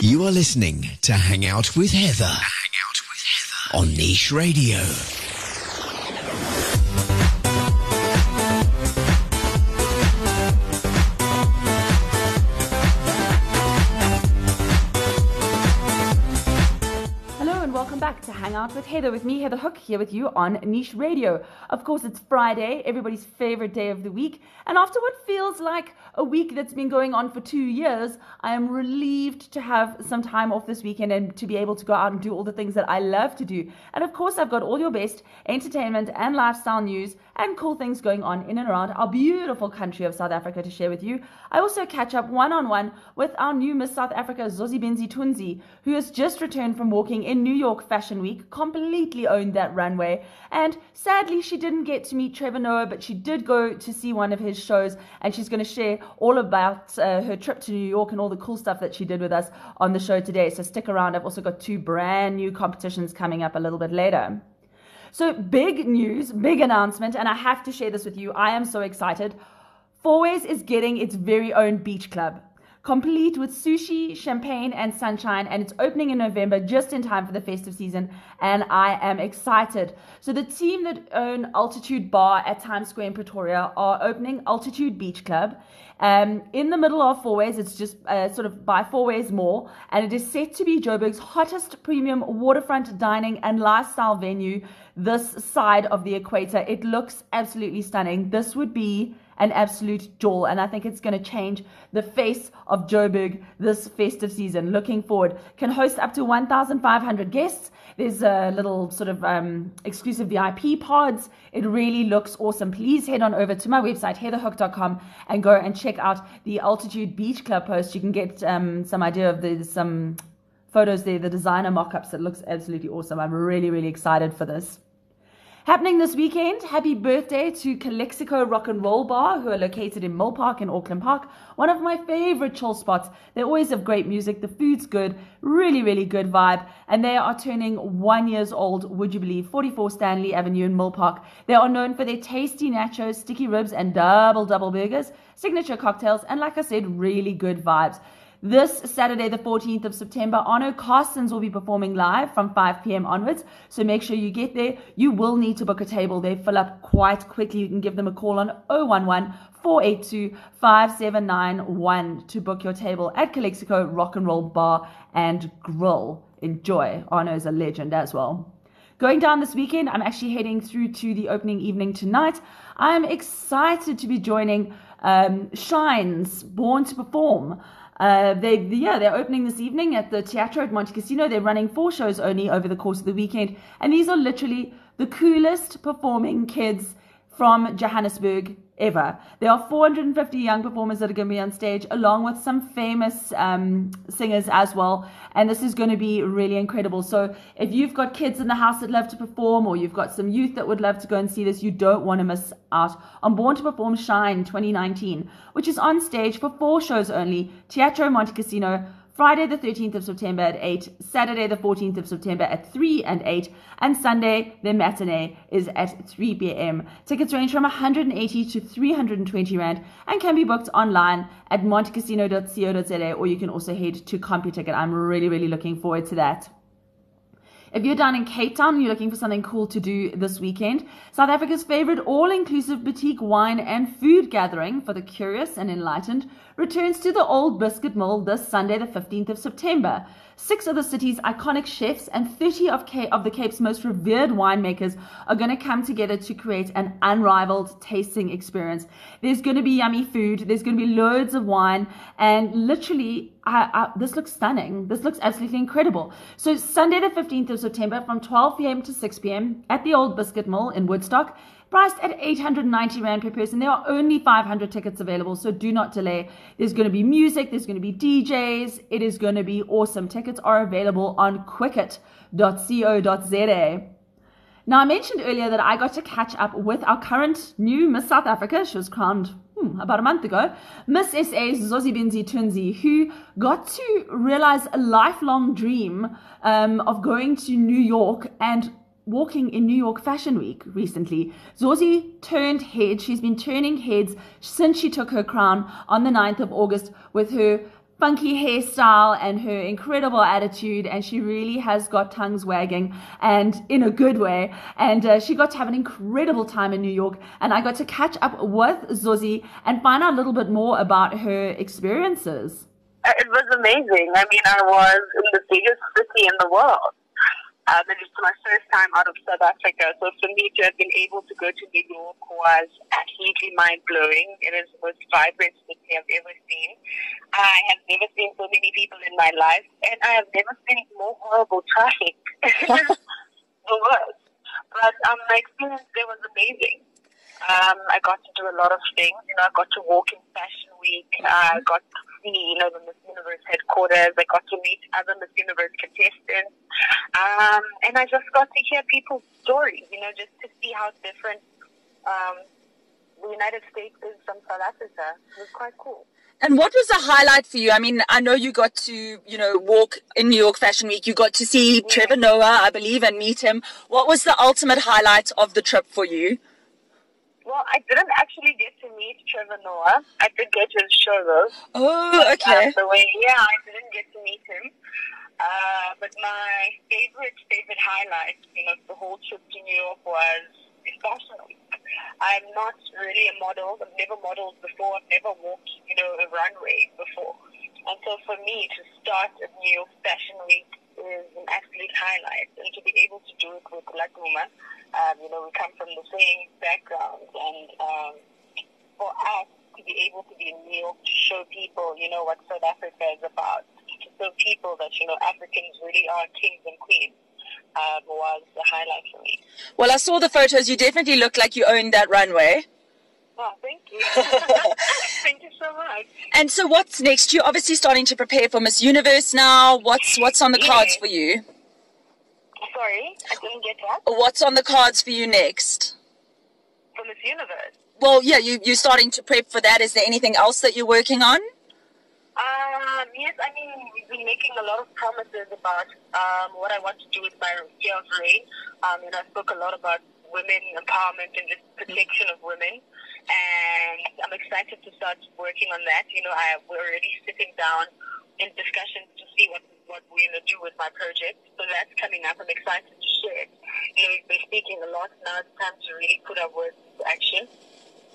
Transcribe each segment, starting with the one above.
You are listening to Hang Out with Heather. Hang Out with Heather on Niche Radio. Out with Heather, with me, Heather Hook, here with you on Niche Radio. Of course, it's Friday, everybody's favorite day of the week, and after what feels like a week that's been going on for two years, I am relieved to have some time off this weekend and to be able to go out and do all the things that I love to do. And of course, I've got all your best entertainment and lifestyle news and cool things going on in and around our beautiful country of South Africa to share with you. I also catch up one on one with our new Miss South Africa, Zozibini Tunzi, who has just returned from walking in New York Fashion Week, completely owned that runway. And sadly, she didn't get to meet Trevor Noah, but she did go to see one of his shows, and she's going to share all about uh, her trip to New York and all the cool stuff that she did with us on the show today. So stick around. I've also got two brand new competitions coming up a little bit later. So, big news, big announcement, and I have to share this with you. I am so excited. Fourways is getting its very own beach club complete with sushi, champagne, and sunshine. And it's opening in November, just in time for the festive season. And I am excited. So, the team that own Altitude Bar at Times Square in Pretoria are opening Altitude Beach Club. Um, in the middle of Fourways, it's just uh, sort of by Fourways Mall, and it is set to be Joburg's hottest premium waterfront dining and lifestyle venue this side of the equator. It looks absolutely stunning. This would be an absolute jewel. And I think it's going to change the face of Joburg this festive season. Looking forward. Can host up to 1,500 guests. There's a little sort of um, exclusive VIP pods. It really looks awesome. Please head on over to my website, heatherhook.com, and go and check out the Altitude Beach Club post. You can get um, some idea of the some photos there, the designer mock-ups. It looks absolutely awesome. I'm really, really excited for this. Happening this weekend, happy birthday to Calexico Rock and Roll Bar, who are located in Milpark in Auckland Park. One of my favorite chill spots. They always have great music, the food's good, really, really good vibe. And they are turning one years old, would you believe, 44 Stanley Avenue in Milpark. They are known for their tasty nachos, sticky ribs, and double double burgers, signature cocktails, and like I said, really good vibes. This Saturday, the 14th of September, Arno Carstens will be performing live from 5 p.m. onwards. So make sure you get there. You will need to book a table. They fill up quite quickly. You can give them a call on 011 482 5791 to book your table at Calexico Rock and Roll Bar and Grill. Enjoy. Arno is a legend as well. Going down this weekend, I'm actually heading through to the opening evening tonight. I'm excited to be joining um, Shines Born to Perform. Uh, they, yeah, they're opening this evening at the Teatro at Montecasino. They're running four shows only over the course of the weekend. And these are literally the coolest performing kids from Johannesburg ever. There are 450 young performers that are going to be on stage, along with some famous um, singers as well. And this is going to be really incredible. So, if you've got kids in the house that love to perform, or you've got some youth that would love to go and see this, you don't want to miss out on Born to Perform Shine 2019, which is on stage for four shows only Teatro Montecasino. Friday the 13th of September at 8, Saturday the 14th of September at 3 and 8, and Sunday the matinee is at 3 p.m. Tickets range from 180 to 320 Rand and can be booked online at montecasino.co.za or you can also head to CompuTicket. I'm really, really looking forward to that. If you're down in Cape Town and you're looking for something cool to do this weekend, South Africa's favorite all inclusive boutique wine and food gathering for the curious and enlightened returns to the Old Biscuit Mill this Sunday, the 15th of September. Six of the city's iconic chefs and 30 of, of the Cape's most revered winemakers are going to come together to create an unrivaled tasting experience. There's going to be yummy food, there's going to be loads of wine, and literally, I, I, this looks stunning. This looks absolutely incredible. So, Sunday, the 15th of September, from 12 p.m. to 6 p.m. at the Old Biscuit Mill in Woodstock priced at 890 Rand per person. There are only 500 tickets available, so do not delay. There's going to be music, there's going to be DJs. It is going to be awesome. Tickets are available on quicket.co.za. Now, I mentioned earlier that I got to catch up with our current new Miss South Africa. She was crowned hmm, about a month ago. Miss SA Zozibini Tunzi, who got to realize a lifelong dream um, of going to New York and walking in New York Fashion Week recently. Zozi turned heads. She's been turning heads since she took her crown on the 9th of August with her funky hairstyle and her incredible attitude, and she really has got tongues wagging and in a good way. And uh, she got to have an incredible time in New York, and I got to catch up with Zozi and find out a little bit more about her experiences. It was amazing. I mean, I was in the biggest city in the world. Um, and it's my first time out of South Africa. So for me to have been able to go to New York was absolutely mind blowing. It is the most vibrant city I've ever seen. I have never seen so many people in my life, and I have never seen more horrible traffic. the worst. But um, my experience there was amazing. Um, I got to do a lot of things. You know, I got to walk in Fashion Week. I got to see, you know, the Miss Universe headquarters. I got to meet other Miss Universe contestants. Um, and I just got to hear people's stories, you know, just to see how different um, the United States is from South Africa. It was quite cool. And what was the highlight for you? I mean, I know you got to, you know, walk in New York Fashion Week. You got to see yeah. Trevor Noah, I believe, and meet him. What was the ultimate highlight of the trip for you? Well, I didn't actually get to meet Trevor Noah. I did go to his show though. Oh, okay. But, uh, the way, yeah, I didn't get to meet him. Uh, but my favorite, favorite highlight, you know, the whole trip to New York was Fashion Week. I'm not really a model. I've never modeled before. I've never walked, you know, a runway before. And so for me to start a new York Fashion Week is an absolute highlight. And to be able to do it with Laduma, um, you know, we come from the same background. And um, for us to be able to be in New York to show people, you know, what South Africa is about, to show people that, you know, Africans really are kings and queens. Um, was the highlight for me. Well, I saw the photos. You definitely look like you owned that runway. Oh, thank you. thank you so much. And so, what's next? You're obviously starting to prepare for Miss Universe now. What's what's on the cards for you? Sorry, I didn't get that. What's on the cards for you next? For Miss Universe. Well, yeah, you you're starting to prep for that. Is there anything else that you're working on? Um, yes, I mean, we've been making a lot of promises about um, what I want to do with my year of reign. Um, I spoke a lot about women empowerment and just protection of women. And I'm excited to start working on that. You know, I, we're already sitting down in discussions to see what, what we're going to do with my project. So that's coming up. I'm excited to share it. You know, we've been speaking a lot. Now it's time to really put our words into action.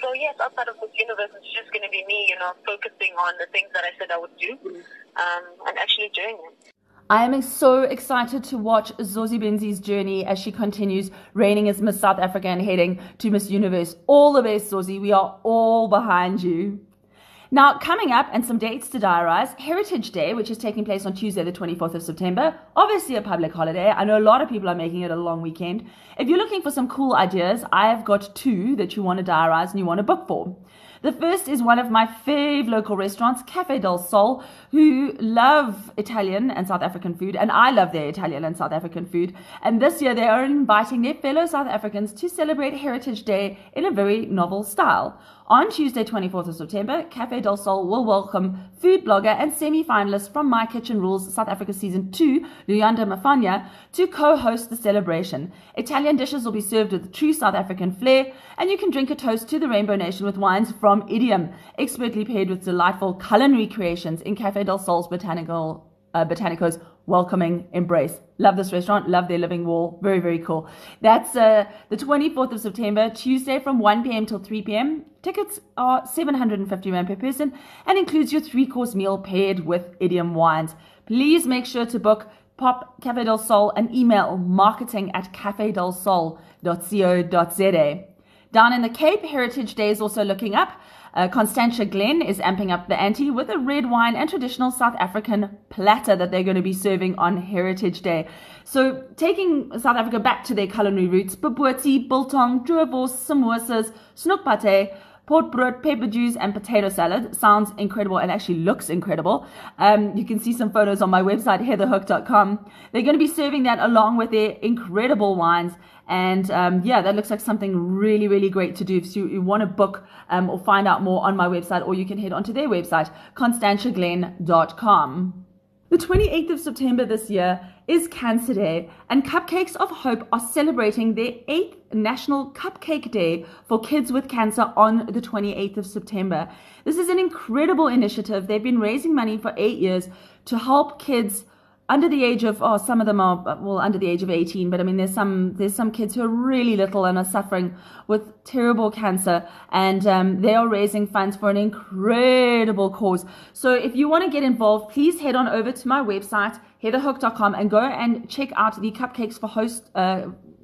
So yes, outside of this universe, it's just going to be me, you know, focusing on the things that I said I would do, um, and actually doing them. I am so excited to watch Zozibini's journey as she continues reigning as Miss South Africa and heading to Miss Universe. All the best, Zosie. We are all behind you. Now, coming up and some dates to diarise Heritage Day, which is taking place on Tuesday, the 24th of September. Obviously, a public holiday. I know a lot of people are making it a long weekend. If you're looking for some cool ideas, I've got two that you want to diarise and you want to book for. The first is one of my fave local restaurants, Cafe del Sol, who love Italian and South African food, and I love their Italian and South African food. And this year they are inviting their fellow South Africans to celebrate Heritage Day in a very novel style. On Tuesday, 24th of September, Cafe del Sol will welcome food blogger and semi-finalist from My Kitchen Rules South Africa Season 2, Luyanda Mafanya, to co-host the celebration. Italian dishes will be served with true South African flair, and you can drink a toast to the Rainbow Nation with wines from Idiom, expertly paired with delightful culinary creations in Cafe del Sol's botanical uh, Botanico's welcoming embrace. Love this restaurant, love their living wall. Very, very cool. That's uh, the 24th of September, Tuesday from 1 p.m. till 3 p.m. Tickets are 750 Rand per person and includes your three course meal paired with idiom wines. Please make sure to book Pop Cafe del Sol and email marketing at cafedelsol.co.za. Down in the Cape, Heritage Day is also looking up. Uh, Constantia Glen is amping up the ante with a red wine and traditional South African platter that they're going to be serving on Heritage Day. So, taking South Africa back to their culinary roots, bobotie, biltong, droewors, samosas, snoek pate, potbrood, pepper juice, and potato salad. Sounds incredible and actually looks incredible. Um, you can see some photos on my website, heatherhook.com. They're going to be serving that along with their incredible wines and um, yeah, that looks like something really, really great to do. If you, you want to book um, or find out more on my website, or you can head onto their website, constantiaglen.com. The 28th of September this year is Cancer Day, and Cupcakes of Hope are celebrating their eighth National Cupcake Day for kids with cancer on the 28th of September. This is an incredible initiative. They've been raising money for eight years to help kids under the age of oh some of them are well under the age of 18 but i mean there's some there's some kids who are really little and are suffering with terrible cancer and um, they are raising funds for an incredible cause. So if you want to get involved please head on over to my website heatherhook.com and go and check out the cupcakes for host uh,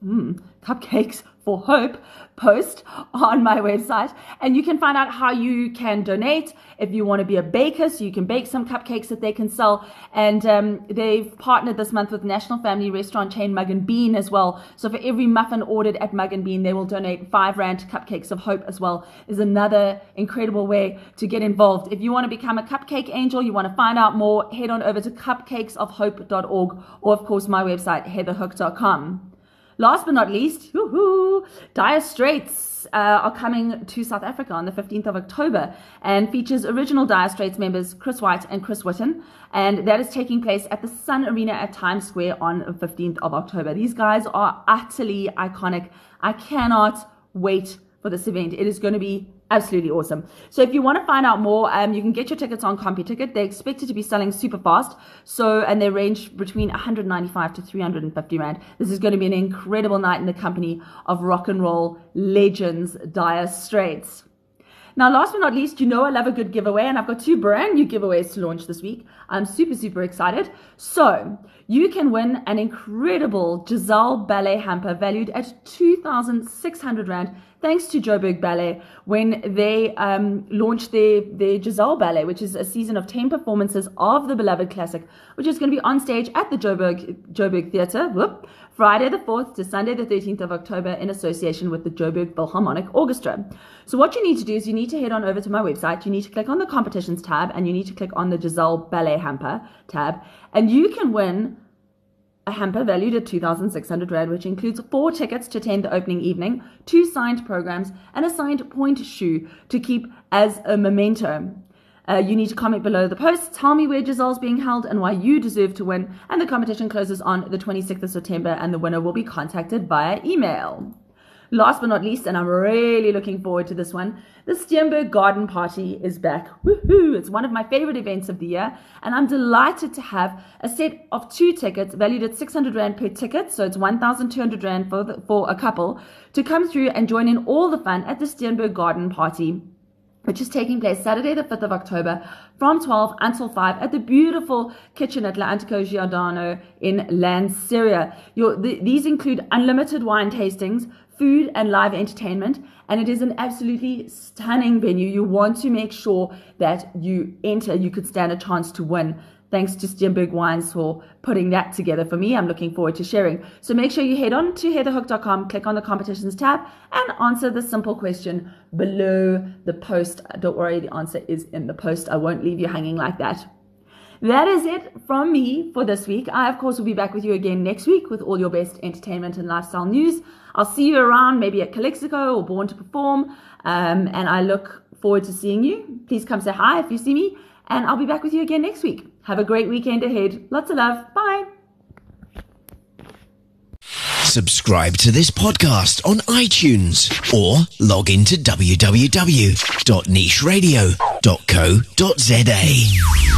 hmm, cupcakes for Hope post on my website. And you can find out how you can donate if you want to be a baker, so you can bake some cupcakes that they can sell. And um, they've partnered this month with national family restaurant chain Mug and Bean as well. So for every muffin ordered at Mug and Bean, they will donate five rand cupcakes of hope as well. Is another incredible way to get involved. If you want to become a cupcake angel, you want to find out more, head on over to cupcakesofhope.org or of course my website heatherhook.com. Last but not least, woohoo, Dire Straits uh, are coming to South Africa on the 15th of October and features original Dire Straits members Chris White and Chris Whitten. And that is taking place at the Sun Arena at Times Square on the 15th of October. These guys are utterly iconic. I cannot wait for this event. It is going to be absolutely awesome. So if you want to find out more, um, you can get your tickets on CompuTicket. They're expected to be selling super fast. So and they range between 195 to 350 rand. This is going to be an incredible night in the company of rock and roll legends, Dire Straits. Now, last but not least, you know I love a good giveaway, and I've got two brand new giveaways to launch this week. I'm super, super excited. So, you can win an incredible Giselle Ballet hamper valued at 2,600 Rand thanks to Joburg Ballet when they um, launched their, their Giselle Ballet, which is a season of 10 performances of the beloved classic, which is going to be on stage at the Joburg, Joburg Theatre, whoop, Friday the 4th to Sunday the 13th of October in association with the Joburg Philharmonic Orchestra. So what you need to do is you need to head on over to my website, you need to click on the competitions tab, and you need to click on the Giselle Ballet Hamper tab, and you can win a hamper valued at 2,600 Rand, which includes four tickets to attend the opening evening, two signed programs, and a signed pointe shoe to keep as a memento. Uh, you need to comment below the post, tell me where Giselle's being held and why you deserve to win. And the competition closes on the 26th of September, and the winner will be contacted via email. Last but not least, and I'm really looking forward to this one, the Steenberg Garden Party is back. Woohoo! It's one of my favorite events of the year, and I'm delighted to have a set of two tickets valued at 600 Rand per ticket, so it's 1,200 Rand for, the, for a couple, to come through and join in all the fun at the Steenberg Garden Party which is taking place Saturday, the 5th of October from 12 until 5 at the beautiful kitchen at L'Antico Giordano in Lanseria. Your, the, these include unlimited wine tastings, food and live entertainment, and it is an absolutely stunning venue. You want to make sure that you enter, you could stand a chance to win. Thanks to Steenberg Wines for putting that together for me. I'm looking forward to sharing. So make sure you head on to heatherhook.com, click on the competitions tab, and answer the simple question below the post. Don't worry, the answer is in the post. I won't leave you hanging like that. That is it from me for this week. I, of course, will be back with you again next week with all your best entertainment and lifestyle news. I'll see you around, maybe at Calexico or Born to Perform. Um, and I look forward to seeing you. Please come say hi if you see me. And I'll be back with you again next week. Have a great weekend ahead. Lots of love. Bye. Subscribe to this podcast on iTunes or log into www.nicheradio.co.za.